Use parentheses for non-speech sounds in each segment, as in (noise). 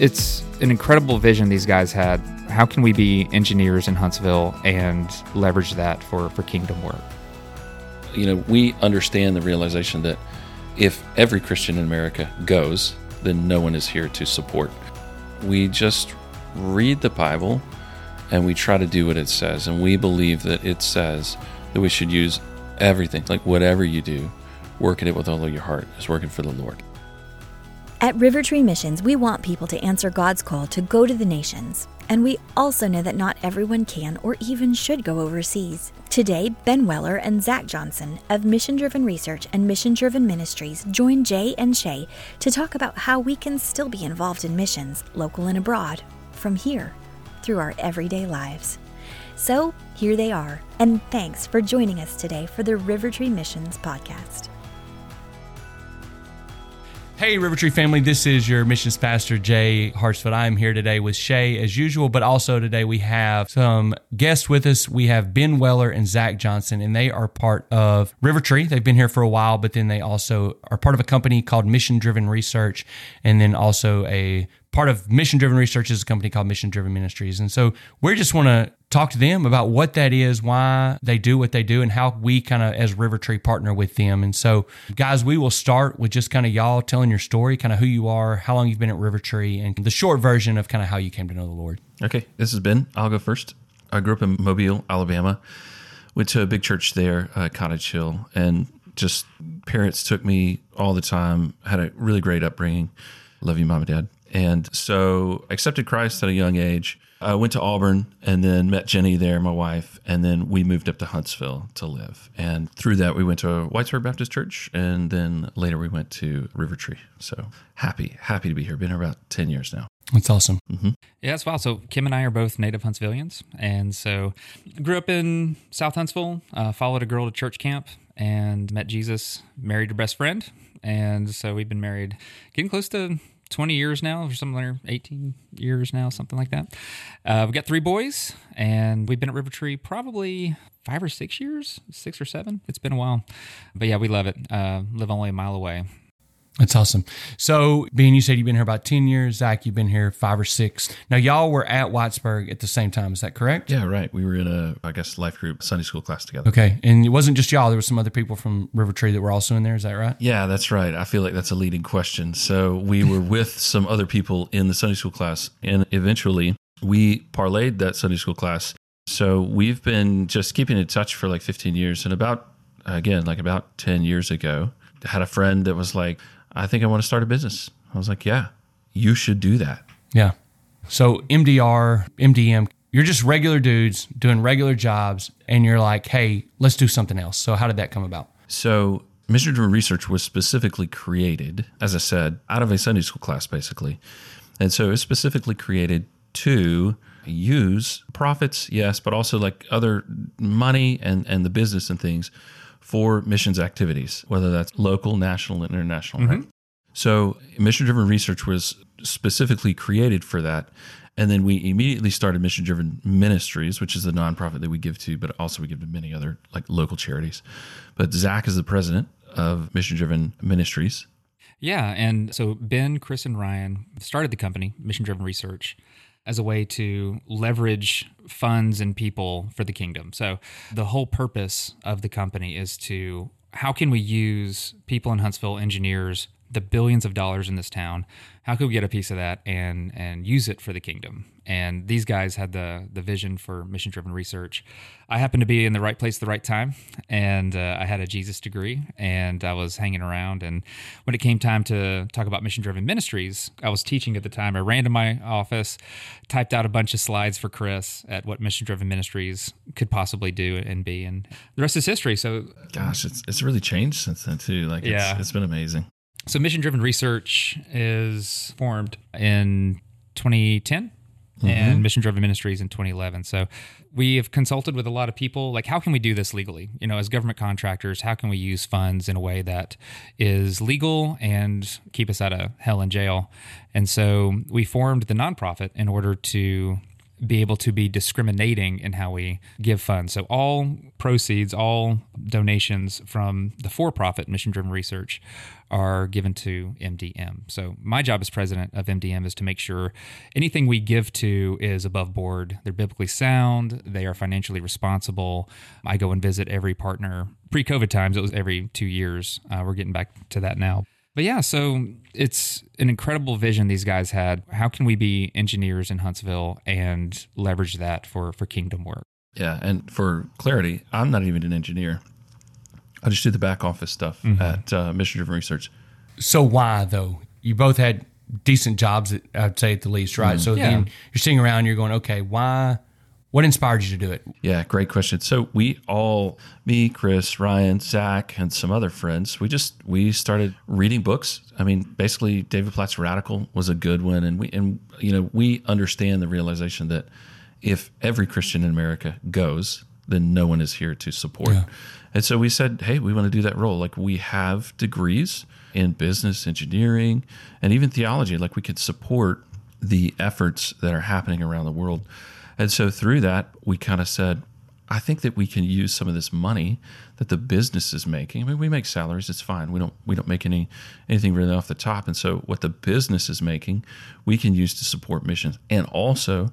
it's an incredible vision these guys had. How can we be engineers in Huntsville and leverage that for, for kingdom work? You know, we understand the realization that if every Christian in America goes, then no one is here to support. We just read the Bible and we try to do what it says. And we believe that it says that we should use everything, like whatever you do, working it with all of your heart is working for the Lord. At Rivertree Missions, we want people to answer God's call to go to the nations. And we also know that not everyone can or even should go overseas. Today, Ben Weller and Zach Johnson of Mission Driven Research and Mission Driven Ministries join Jay and Shay to talk about how we can still be involved in missions, local and abroad, from here through our everyday lives. So, here they are, and thanks for joining us today for the Rivertree Missions podcast. Hey, Rivertree family, this is your missions pastor, Jay Hartsfield. I'm here today with Shay as usual, but also today we have some guests with us. We have Ben Weller and Zach Johnson, and they are part of Rivertree. They've been here for a while, but then they also are part of a company called Mission Driven Research, and then also a part of Mission Driven Research is a company called Mission Driven Ministries. And so we just want to talk to them about what that is, why they do what they do, and how we kind of, as Rivertree, partner with them. And so, guys, we will start with just kind of y'all telling your story, kind of who you are, how long you've been at Rivertree, and the short version of kind of how you came to know the Lord. Okay, this is Ben. I'll go first. I grew up in Mobile, Alabama. Went to a big church there, uh, Cottage Hill, and just parents took me all the time. Had a really great upbringing. Love you, mom and dad. And so accepted Christ at a young age. I went to Auburn and then met Jenny there, my wife, and then we moved up to Huntsville to live. And through that, we went to Whitesburg Baptist Church, and then later we went to Rivertree. So happy, happy to be here. Been here about ten years now. That's awesome. Mm-hmm. Yeah, that's wild. So Kim and I are both native Huntsvillians, and so grew up in South Huntsville. Uh, followed a girl to church camp and met Jesus. Married her best friend, and so we've been married, getting close to 20 years now, or something like 18 years now, something like that. Uh, we've got three boys, and we've been at Rivertree probably five or six years, six or seven. It's been a while. But yeah, we love it. Uh, live only a mile away. That's awesome. So, being you said you've been here about 10 years, Zach, you've been here five or six. Now, y'all were at Whitesburg at the same time. Is that correct? Yeah, right. We were in a, I guess, life group Sunday school class together. Okay. And it wasn't just y'all, there were some other people from Rivertree that were also in there. Is that right? Yeah, that's right. I feel like that's a leading question. So, we were (laughs) with some other people in the Sunday school class, and eventually we parlayed that Sunday school class. So, we've been just keeping in touch for like 15 years. And about, again, like about 10 years ago, had a friend that was like, I think I want to start a business. I was like, yeah, you should do that. Yeah. So MDR, MDM, you're just regular dudes doing regular jobs, and you're like, hey, let's do something else. So how did that come about? So Mission Driven Research was specifically created, as I said, out of a Sunday school class, basically. And so it was specifically created to use profits, yes, but also like other money and, and the business and things for missions activities, whether that's local, national, and international, mm-hmm. right? So, mission driven research was specifically created for that. And then we immediately started Mission Driven Ministries, which is the nonprofit that we give to, but also we give to many other like local charities. But Zach is the president of Mission Driven Ministries. Yeah. And so Ben, Chris, and Ryan started the company, Mission Driven Research as a way to leverage funds and people for the kingdom. So the whole purpose of the company is to how can we use people in Huntsville, engineers, the billions of dollars in this town. How could we get a piece of that and and use it for the kingdom? And these guys had the the vision for mission driven research. I happened to be in the right place at the right time, and uh, I had a Jesus degree, and I was hanging around. And when it came time to talk about mission driven ministries, I was teaching at the time. I ran to my office, typed out a bunch of slides for Chris at what mission driven ministries could possibly do and be, and the rest is history. So, gosh, it's it's really changed since then too. Like, it's, yeah, it's been amazing. So, mission driven research is formed in 2010 mm-hmm. and mission driven ministries in 2011. So, we have consulted with a lot of people like, how can we do this legally? You know, as government contractors, how can we use funds in a way that is legal and keep us out of hell and jail? And so, we formed the nonprofit in order to be able to be discriminating in how we give funds. So all proceeds, all donations from the for-profit mission-driven research are given to MDM. So my job as president of MDM is to make sure anything we give to is above board. They're biblically sound, they are financially responsible. I go and visit every partner. Pre-COVID times it was every 2 years. Uh, we're getting back to that now. But yeah, so it's an incredible vision these guys had. How can we be engineers in Huntsville and leverage that for for kingdom work? Yeah, and for clarity, I'm not even an engineer. I just do the back office stuff mm-hmm. at uh, Mission Driven Research. So why though? You both had decent jobs, I'd say at the least, right? Mm-hmm. So yeah. then you're sitting around, you're going, okay, why? What inspired you to do it? Yeah, great question. So we all, me, Chris, Ryan, Zach, and some other friends, we just we started reading books. I mean, basically, David Platt's Radical was a good one, and we and you know we understand the realization that if every Christian in America goes, then no one is here to support. Yeah. And so we said, hey, we want to do that role. Like we have degrees in business, engineering, and even theology. Like we could support the efforts that are happening around the world. And so through that, we kind of said, I think that we can use some of this money that the business is making. I mean, we make salaries; it's fine. We don't we don't make any anything really off the top. And so, what the business is making, we can use to support missions, and also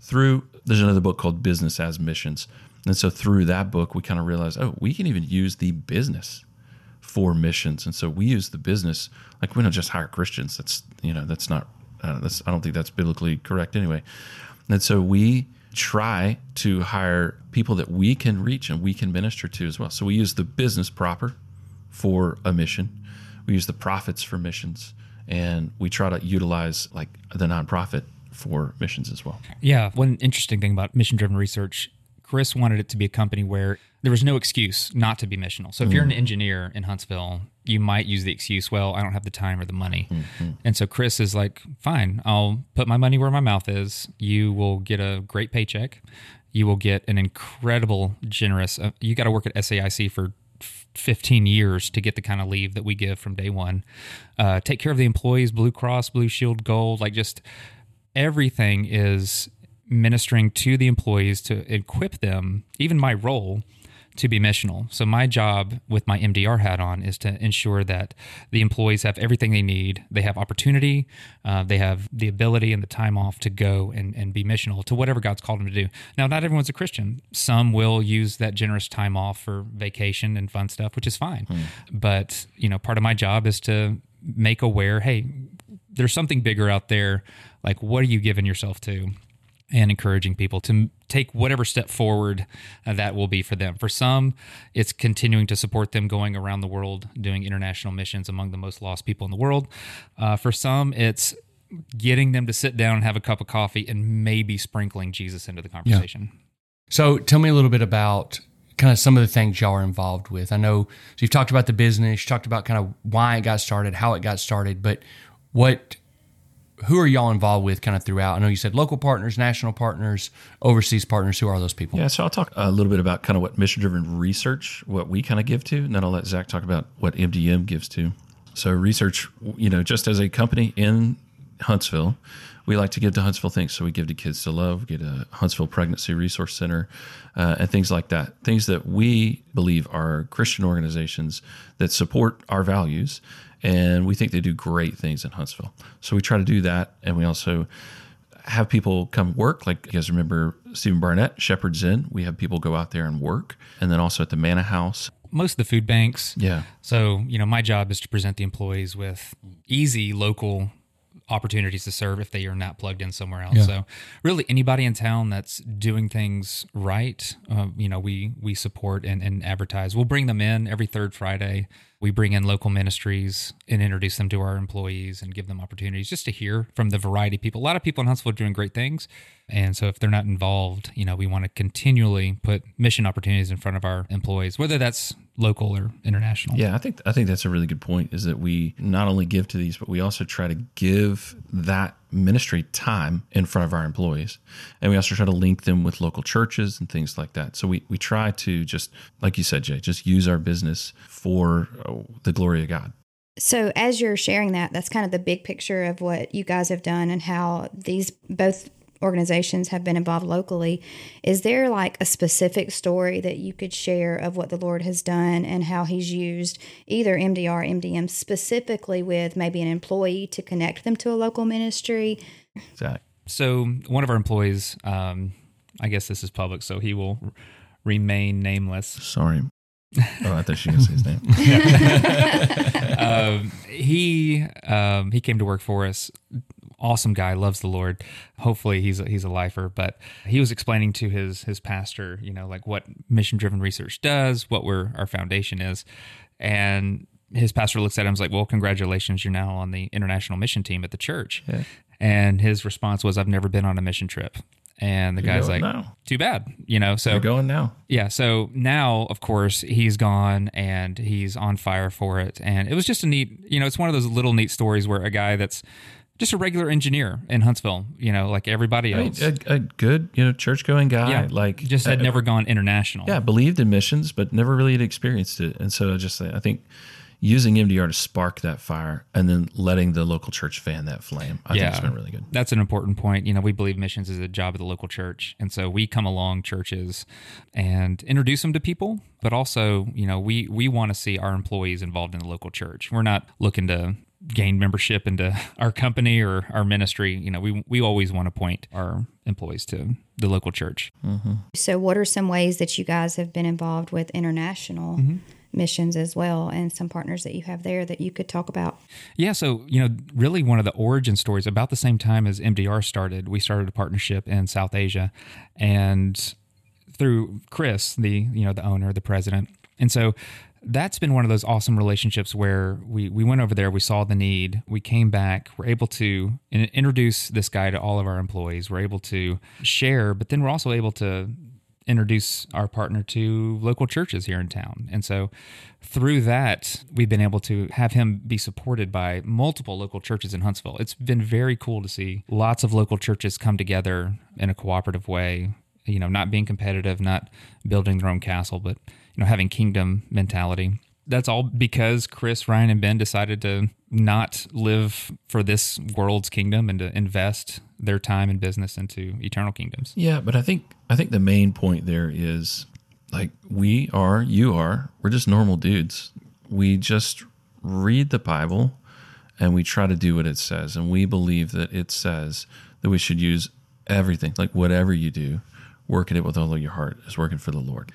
through there's another book called Business as Missions. And so through that book, we kind of realized, oh, we can even use the business for missions. And so we use the business like we don't just hire Christians. That's you know that's not uh, that's I don't think that's biblically correct anyway. And so we try to hire people that we can reach and we can minister to as well. So we use the business proper for a mission. We use the profits for missions and we try to utilize like the nonprofit for missions as well. Yeah, one interesting thing about mission driven research Chris wanted it to be a company where there was no excuse not to be missional. So if mm. you're an mm. engineer in Huntsville, you might use the excuse, well, I don't have the time or the money. Mm-hmm. And so Chris is like, fine, I'll put my money where my mouth is. You will get a great paycheck. You will get an incredible, generous, uh, you got to work at SAIC for 15 years to get the kind of leave that we give from day one. Uh, take care of the employees, Blue Cross, Blue Shield, Gold, like just everything is ministering to the employees to equip them, even my role, to be missional. So my job with my MDR hat on is to ensure that the employees have everything they need. They have opportunity, uh, they have the ability and the time off to go and, and be missional to whatever God's called them to do. Now, not everyone's a Christian. Some will use that generous time off for vacation and fun stuff, which is fine. Hmm. But, you know, part of my job is to make aware, hey, there's something bigger out there. Like, what are you giving yourself to? And encouraging people to take whatever step forward uh, that will be for them. For some, it's continuing to support them going around the world doing international missions among the most lost people in the world. Uh, for some, it's getting them to sit down and have a cup of coffee and maybe sprinkling Jesus into the conversation. Yeah. So tell me a little bit about kind of some of the things y'all are involved with. I know so you've talked about the business, you talked about kind of why it got started, how it got started, but what who are y'all involved with kind of throughout? I know you said local partners, national partners, overseas partners. Who are those people? Yeah, so I'll talk a little bit about kind of what mission driven research, what we kind of give to, and then I'll let Zach talk about what MDM gives to. So, research, you know, just as a company in Huntsville, we like to give to Huntsville things. So, we give to Kids to Love, get a Huntsville Pregnancy Resource Center, uh, and things like that. Things that we believe are Christian organizations that support our values and we think they do great things in Huntsville. So we try to do that, and we also have people come work. Like you guys remember Stephen Barnett, Shepherd's Inn. We have people go out there and work, and then also at the Manna House. Most of the food banks. Yeah. So you know, my job is to present the employees with easy local opportunities to serve if they are not plugged in somewhere else. Yeah. So really anybody in town that's doing things right, uh, you know, we we support and, and advertise. We'll bring them in every third Friday we bring in local ministries and introduce them to our employees and give them opportunities just to hear from the variety of people. A lot of people in Huntsville are doing great things. And so if they're not involved, you know, we want to continually put mission opportunities in front of our employees, whether that's local or international. Yeah, I think I think that's a really good point is that we not only give to these, but we also try to give that ministry time in front of our employees. And we also try to link them with local churches and things like that. So we, we try to just, like you said, Jay, just use our business for uh, the glory of God. So, as you're sharing that, that's kind of the big picture of what you guys have done and how these both organizations have been involved locally. Is there like a specific story that you could share of what the Lord has done and how He's used either MDR, MDM specifically with maybe an employee to connect them to a local ministry? Zach. So one of our employees, um, I guess this is public, so he will r- remain nameless. Sorry. Oh, I thought she was going to say his name. (laughs) um, he um, he came to work for us. Awesome guy, loves the Lord. Hopefully, he's a, he's a lifer. But he was explaining to his his pastor, you know, like what mission driven research does, what we're our foundation is, and his pastor looks at him and is like, "Well, congratulations, you're now on the international mission team at the church." And his response was, "I've never been on a mission trip." And the guy's like, now. "Too bad," you know. So We're going now. yeah, so now, of course, he's gone and he's on fire for it. And it was just a neat, you know, it's one of those little neat stories where a guy that's just a regular engineer in Huntsville, you know, like everybody I mean, else. a, a good, you know, church going guy. yeah, Like just had uh, never gone international. Yeah, believed in missions, but never really had experienced it. And so, just I think using MDR to spark that fire, and then letting the local church fan that flame, I think it's been really good. That's an important point. You know, we believe missions is a job of the local church. And so we come along churches and introduce them to people, but also, you know, we we want to see our employees involved in the local church. We're not looking to gain membership into our company or our ministry. You know, we we always want to point our employees to the local church. Mm-hmm. So, what are some ways that you guys have been involved with international mm-hmm. missions as well, and some partners that you have there that you could talk about? Yeah, so you know, really one of the origin stories about the same time as MDR started, we started a partnership in South Asia, and through Chris, the you know the owner, the president, and so that's been one of those awesome relationships where we we went over there, we saw the need, we came back, we're able to in- introduce this guy to all of our employees, we're able to share, but then we're also able to introduce our partner to local churches here in town. And so through that, we've been able to have him be supported by multiple local churches in Huntsville. It's been very cool to see lots of local churches come together in a cooperative way, you know, not being competitive, not building their own castle, but you know, having kingdom mentality. That's all because Chris, Ryan, and Ben decided to not live for this world's kingdom and to invest their time and business into eternal kingdoms. Yeah, but I think I think the main point there is like we are, you are, we're just normal dudes. We just read the Bible and we try to do what it says, and we believe that it says that we should use everything, like whatever you do, work at it with all of your heart is working for the Lord.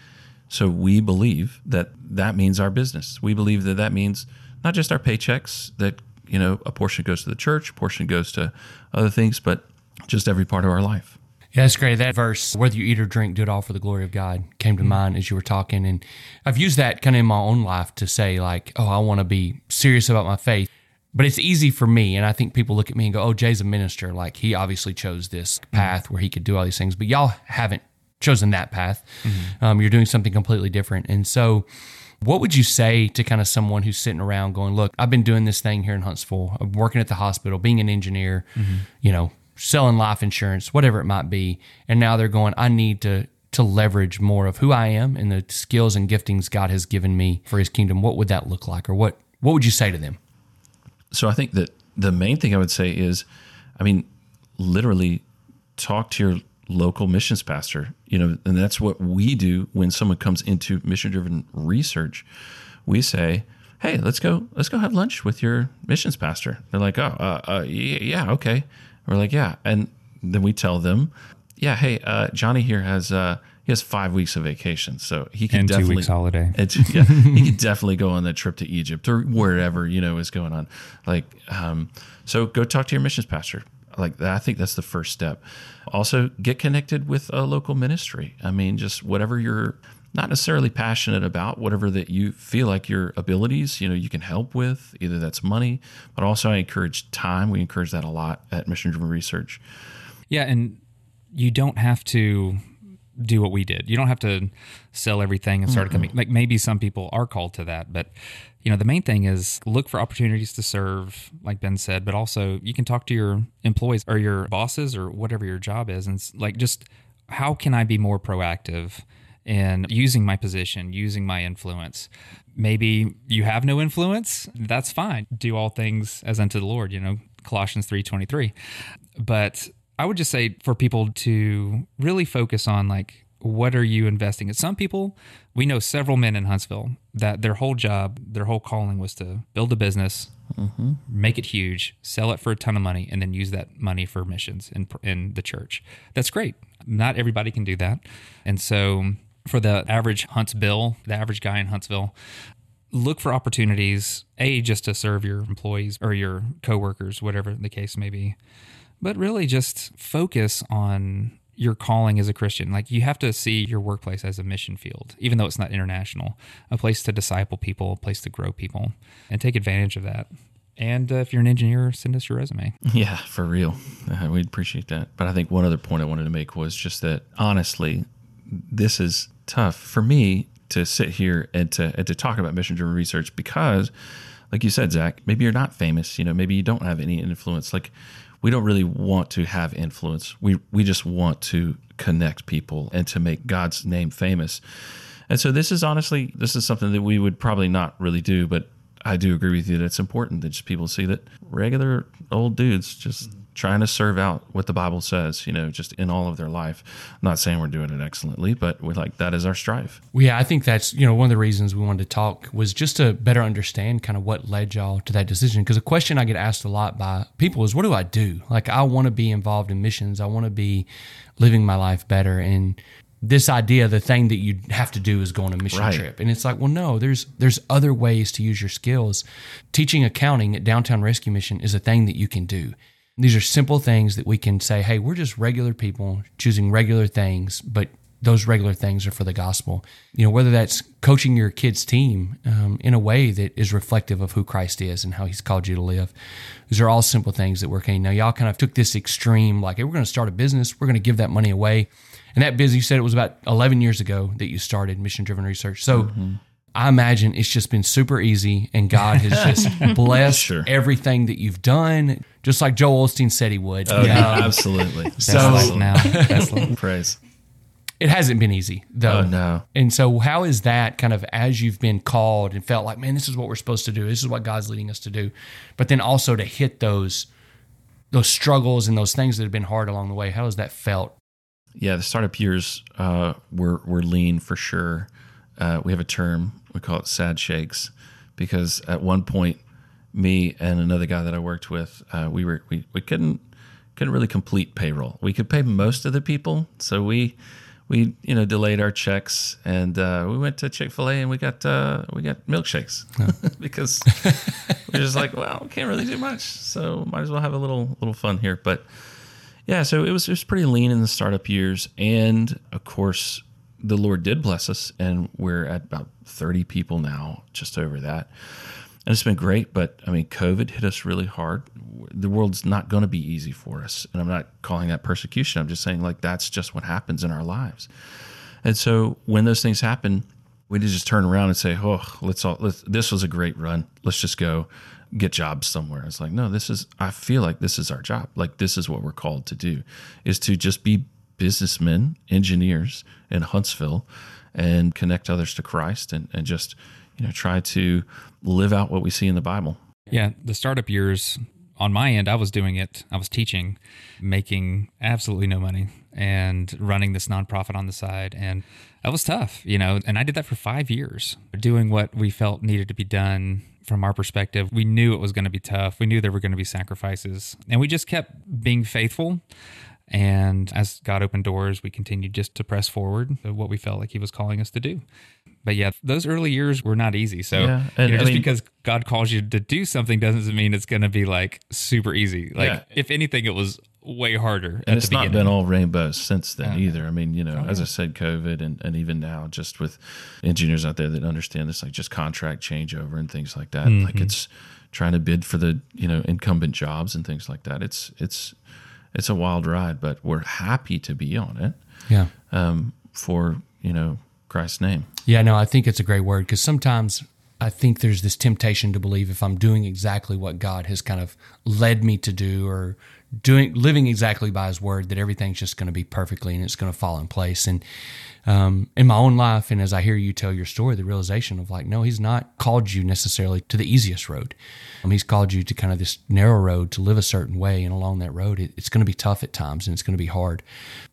So we believe that that means our business. We believe that that means not just our paychecks, that you know a portion goes to the church, a portion goes to other things, but just every part of our life. Yeah, that's great. That verse, whether you eat or drink, do it all for the glory of God, came to mm-hmm. mind as you were talking. And I've used that kind of in my own life to say, like, oh, I want to be serious about my faith. But it's easy for me. And I think people look at me and go, oh, Jay's a minister. Like, he obviously chose this mm-hmm. path where he could do all these things. But y'all haven't chosen that path. Mm-hmm. Um, you're doing something completely different. And so, what would you say to kind of someone who's sitting around going, look, I've been doing this thing here in Huntsville, I'm working at the hospital, being an engineer, mm-hmm. you know, selling life insurance, whatever it might be. And now they're going, I need to to leverage more of who I am and the skills and giftings God has given me for his kingdom. What would that look like? Or what what would you say to them? So I think that the main thing I would say is, I mean, literally talk to your local missions pastor, you know, and that's what we do when someone comes into mission driven research. We say, Hey, let's go, let's go have lunch with your missions pastor. They're like, Oh, uh, uh, yeah, okay. We're like, yeah. And then we tell them, yeah, Hey, uh, Johnny here has, uh, he has five weeks of vacation, so he can And two definitely weeks holiday. it's, (laughs) yeah, he could definitely go on that trip to Egypt or wherever you know is going on. Like, um, so go talk to your missions pastor. Like, that, I think that's the first step. Also, get connected with a local ministry. I mean, just whatever you're not necessarily passionate about, whatever that you feel like your abilities, you know, you can help with. Either that's money, but also I encourage time. We encourage that a lot at Mission Driven Research. Yeah, and you don't have to do what we did. You don't have to sell everything and start a company. Like maybe some people are called to that, but you know, the main thing is look for opportunities to serve, like Ben said, but also you can talk to your employees or your bosses or whatever your job is and like just how can I be more proactive in using my position, using my influence? Maybe you have no influence, that's fine. Do all things as unto the Lord, you know, Colossians 3:23. But I would just say for people to really focus on like what are you investing in? Some people, we know several men in Huntsville that their whole job, their whole calling was to build a business, mm-hmm. make it huge, sell it for a ton of money, and then use that money for missions in, in the church. That's great. Not everybody can do that. And so for the average Huntsville, the average guy in Huntsville, look for opportunities, A, just to serve your employees or your coworkers, whatever the case may be. But really just focus on your calling as a Christian. Like you have to see your workplace as a mission field, even though it's not international, a place to disciple people, a place to grow people, and take advantage of that. And uh, if you're an engineer, send us your resume. (laughs) Yeah, for real. Uh, we'd appreciate that. But I think one other point I wanted to make was just that honestly, this is tough for me to sit here and to and to talk about mission driven research because, like you said, Zach, maybe you're not famous. You know, maybe you don't have any influence. Like we don't really want to have influence. We we just want to connect people and to make God's name famous. And so this is honestly this is something that we would probably not really do, but I do agree with you that it's important that just people see that regular old dudes just trying to serve out what the Bible says, you know, just in all of their life. I'm not saying we're doing it excellently, but we like that is our strive. Well, yeah, I think that's, you know, one of the reasons we wanted to talk was just to better understand kind of what led y'all to that decision. Because a question I get asked a lot by people is, what do I do? Like, I want to be involved in missions, I want to be living my life better. And this idea the thing that you have to do is go on a mission right. trip and it's like well no there's there's other ways to use your skills teaching accounting at downtown rescue mission is a thing that you can do these are simple things that we can say, hey, we're just regular people choosing regular things, but those regular things are for the gospel. You know, whether that's coaching your kids' team um, in a way that is reflective of who Christ is and how He's called you to live. These are all simple things that we're okay. Now, y'all kind of took this extreme, like, hey, we're going to start a business, we're going to give that money away. And that business, you said it was about 11 years ago that you started mission driven research. So, mm-hmm. I imagine it's just been super easy and God has (laughs) just blessed sure. everything that you've done, just like Joel Osteen said he would. Oh, yeah, um, absolutely. (laughs) so now, (laughs) praise. It hasn't been easy though. Oh, no. And so, how is that kind of as you've been called and felt like, man, this is what we're supposed to do. This is what God's leading us to do. But then also to hit those those struggles and those things that have been hard along the way. How has that felt? Yeah, the startup years uh, were were lean for sure. Uh, we have a term we call it sad shakes because at one point me and another guy that I worked with uh, we were we, we couldn't couldn't really complete payroll. We could pay most of the people so we we you know delayed our checks and uh, we went to Chick Fil A and we got uh, we got milkshakes. (laughs) Because we're just like well we can't really do much so might as well have a little little fun here. But yeah so it was it was pretty lean in the startup years and of course the Lord did bless us, and we're at about 30 people now, just over that. And it's been great, but I mean, COVID hit us really hard. The world's not going to be easy for us. And I'm not calling that persecution. I'm just saying, like, that's just what happens in our lives. And so when those things happen, we need to just turn around and say, oh, let's all, let's, this was a great run. Let's just go get jobs somewhere. It's like, no, this is, I feel like this is our job. Like, this is what we're called to do, is to just be businessmen, engineers in Huntsville and connect others to Christ and, and just, you know, try to live out what we see in the Bible. Yeah. The startup years on my end, I was doing it. I was teaching, making absolutely no money and running this nonprofit on the side. And that was tough, you know, and I did that for five years, doing what we felt needed to be done from our perspective. We knew it was going to be tough. We knew there were going to be sacrifices, and we just kept being faithful. And as God opened doors, we continued just to press forward what we felt like He was calling us to do. But yeah, those early years were not easy. So yeah, and, you know, just mean, because God calls you to do something doesn't mean it's going to be like super easy. Like yeah. if anything, it was way harder. And it's not been all rainbows since then either. I mean, you know, oh, as I said, COVID and, and even now, just with engineers out there that understand this, like just contract changeover and things like that. Mm-hmm. Like it's trying to bid for the you know incumbent jobs and things like that. It's it's it's a wild ride, but we're happy to be on it. Yeah. Um, for you know Christ's name. Yeah. No, I think it's a great word because sometimes I think there's this temptation to believe if I'm doing exactly what God has kind of led me to do or doing living exactly by his word that everything's just going to be perfectly and it's going to fall in place and um, in my own life and as i hear you tell your story the realization of like no he's not called you necessarily to the easiest road um, he's called you to kind of this narrow road to live a certain way and along that road it, it's going to be tough at times and it's going to be hard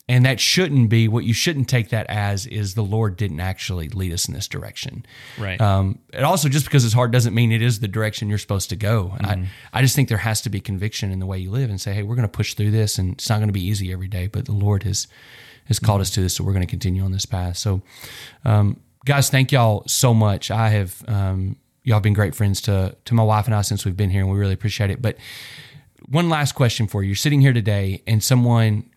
and that shouldn't be what you shouldn't take that as is the lord didn't actually lead us in this direction Right. um, and also, just because it's hard doesn't mean it is the direction you're supposed to go. And I, I just think there has to be conviction in the way you live and say, hey, we're going to push through this, and it's not going to be easy every day, but the Lord has has called us to this, so we're going to continue on this path. So, um, guys, thank y'all so much. I have um, y'all have been great friends to to my wife and I since we've been here, and we really appreciate it. But one last question for you: You're sitting here today, and someone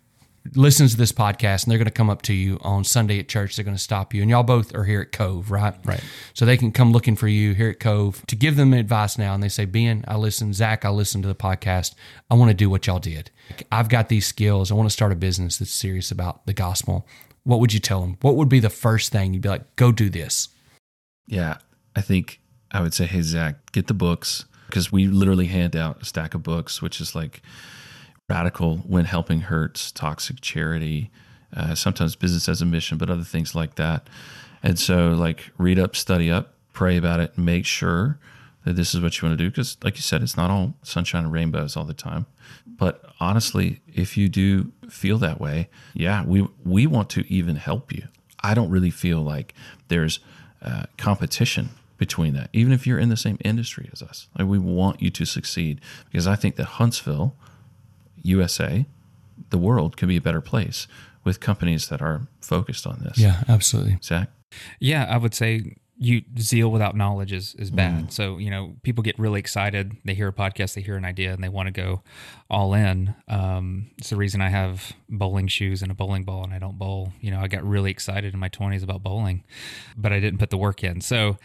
listens to this podcast and they're going to come up to you on Sunday at church. They're going to stop you. And y'all both are here at Cove, right? Right. So they can come looking for you here at Cove to give them advice now. And they say, Ben, I listen, Zach, I listened to the podcast. I want to do what y'all did. I've got these skills. I want to start a business that's serious about the gospel. What would you tell them? What would be the first thing you'd be like, go do this? Yeah, I think I would say, hey, Zach, get the books because we literally hand out a stack of books, which is like radical when helping hurts, toxic charity, uh, sometimes business as a mission, but other things like that. And so, like, read up, study up, pray about it, make sure that this is what you want to do. Because, like you said, it's not all sunshine and rainbows all the time. But honestly, if you do feel that way, yeah, we we want to even help you. I don't really feel like there's uh, competition between that, even if you're in the same industry as us. Like we want you to succeed because I think that Huntsville, USA, the world can be a better place with companies that are focused on this. Yeah, absolutely. Zach. Yeah, I would say you zeal without knowledge is is bad. So you know, people get really excited. They hear a podcast, they hear an idea, and they want to go all in. Um, it's the reason I have bowling shoes and a bowling ball, and I don't bowl. You know, I got really excited in my twenties about bowling, but I didn't put the work in. So,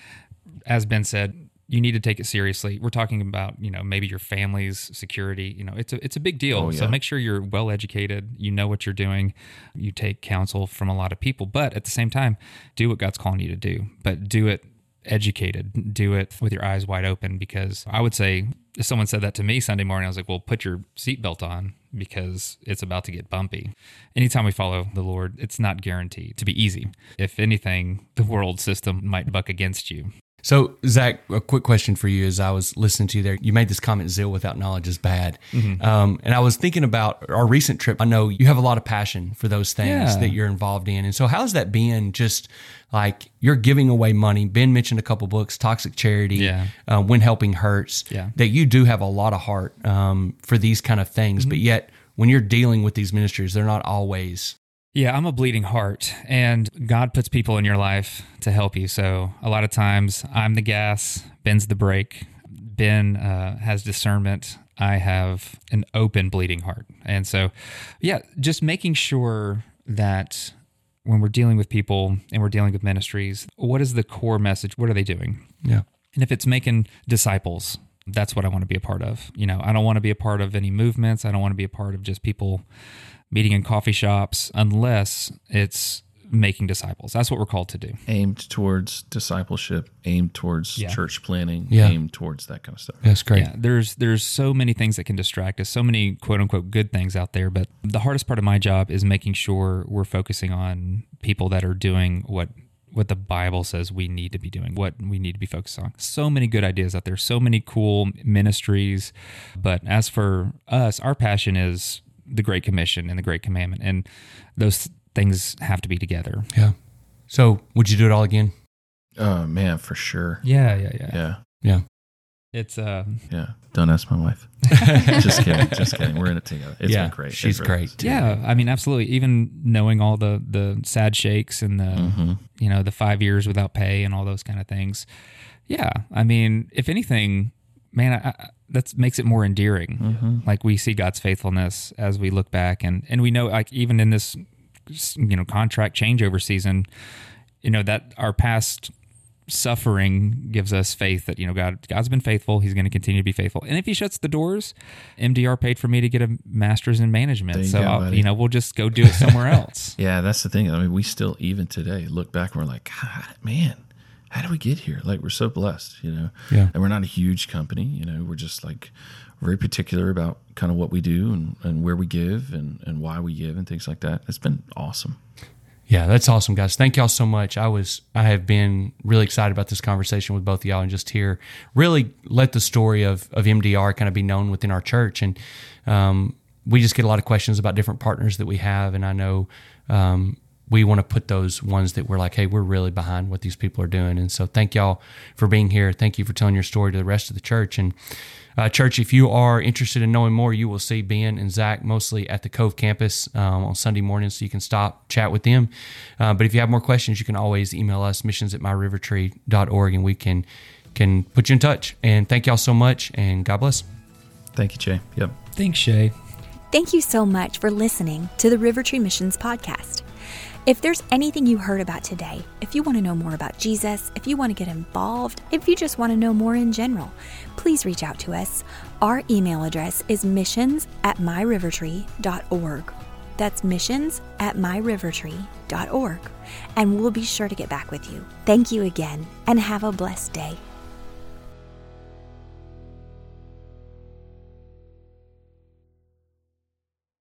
as Ben said. You need to take it seriously. We're talking about, you know, maybe your family's security. You know, it's a it's a big deal. Oh, So make sure you're well educated. You know what you're doing. You take counsel from a lot of people, but at the same time, do what God's calling you to do. But do it educated. Do it with your eyes wide open. Because I would say, if someone said that to me Sunday morning, I was like, "Well, put your seatbelt on because it's about to get bumpy." Anytime we follow the Lord, it's not guaranteed to be easy. If anything, the world system might buck against you. So, Zach, a quick question for you as I was listening to you there. You made this comment, zeal without knowledge is bad. Um, and I was thinking about our recent trip. I know you have a lot of passion for those things Yeah. that you're involved in. And so, how's that been just like you're giving away money? Ben mentioned a couple books, Toxic Charity, Yeah. uh, When Helping Hurts, Yeah. that you do have a lot of heart um, for these kind of things. But yet, when you're dealing with these ministries, they're not always. Yeah, I'm a bleeding heart, and God puts people in your life to help you. So a lot of times I'm the gas, Ben's the brake. Ben uh, has discernment. I have an open bleeding heart. And so, yeah, just making sure that when we're dealing with people and we're dealing with ministries, what is the core message? What are they doing? Yeah. And if it's making disciples, that's what I want to be a part of. You know, I don't want to be a part of any movements. I don't want to be a part of just people meeting in coffee shops unless it's making disciples. That's what we're called to do. Aimed towards discipleship, aimed towards Yeah. church planting, Yeah. aimed towards that kind of stuff. That's great. Yeah, there's there's so many things that can distract us, so many quote unquote good things out there, but the hardest part of my job is making sure we're focusing on people that are doing what what the Bible says we need to be doing, what we need to be focused on. So many good ideas out there, so many cool ministries, but as for us, our passion is the Great Commission and the Great Commandment, and those things have to be together. Yeah. So, would you do it all again? Oh man, for sure. Yeah, yeah, yeah. Yeah, Yeah. It's uh, yeah. Don't ask my wife. (laughs) just kidding. Just kidding. We're in it together. It's yeah. been great. She's It really great. too. Yeah, I mean, absolutely. Even knowing all the the sad shakes and the Mm-hmm. you know the five years without pay and all those kind of things. Yeah, I mean, if anything, man, I, that makes it more endearing. Mm-hmm. Like we see God's faithfulness as we look back, and and we know, like even in this, you know, contract changeover season, you know that our past suffering gives us faith that you know God God's been faithful he's going to continue to be faithful and if he shuts the doors MDR paid for me to get a master's in management so go, I'll, you know we'll just go do it somewhere (laughs) else Yeah, that's the thing. I mean, we still even today look back and we're like, God, man, how do we get here? Like we're so blessed, you know. Yeah. And we're not a huge company, you know. We're just like very particular about kind of what we do and, and where we give and, and why we give and things like that. It's been awesome. Yeah, that's awesome, guys. Thank y'all so much. I was, I have been really excited about this conversation with both of y'all and just here really let the story of, of MDR kind of be known within our church. And um, we just get a lot of questions about different partners that we have. And I know um, we want to put those ones that we're like, hey, we're really behind what these people are doing. And so thank y'all for being here. Thank you for telling your story to the rest of the church. And uh, church, if you are interested in knowing more, you will see Ben and Zach mostly at the Cove campus um, on Sunday mornings, so you can stop, chat with them. Uh, but if you have more questions, you can always email us, missions at myrivertree.org, and we can, can put you in touch. And thank y'all so much, and God bless. Thank you, Jay. Yep. Thanks, Shay. Thank you so much for listening to the Rivertree Missions podcast. If there's anything you heard about today, if you want to know more about Jesus, if you want to get involved, if you just want to know more in general, please reach out to us. Our email address is missions at myrivertree.org. That's missions at myrivertree.org. And we'll be sure to get back with you. Thank you again, and have a blessed day.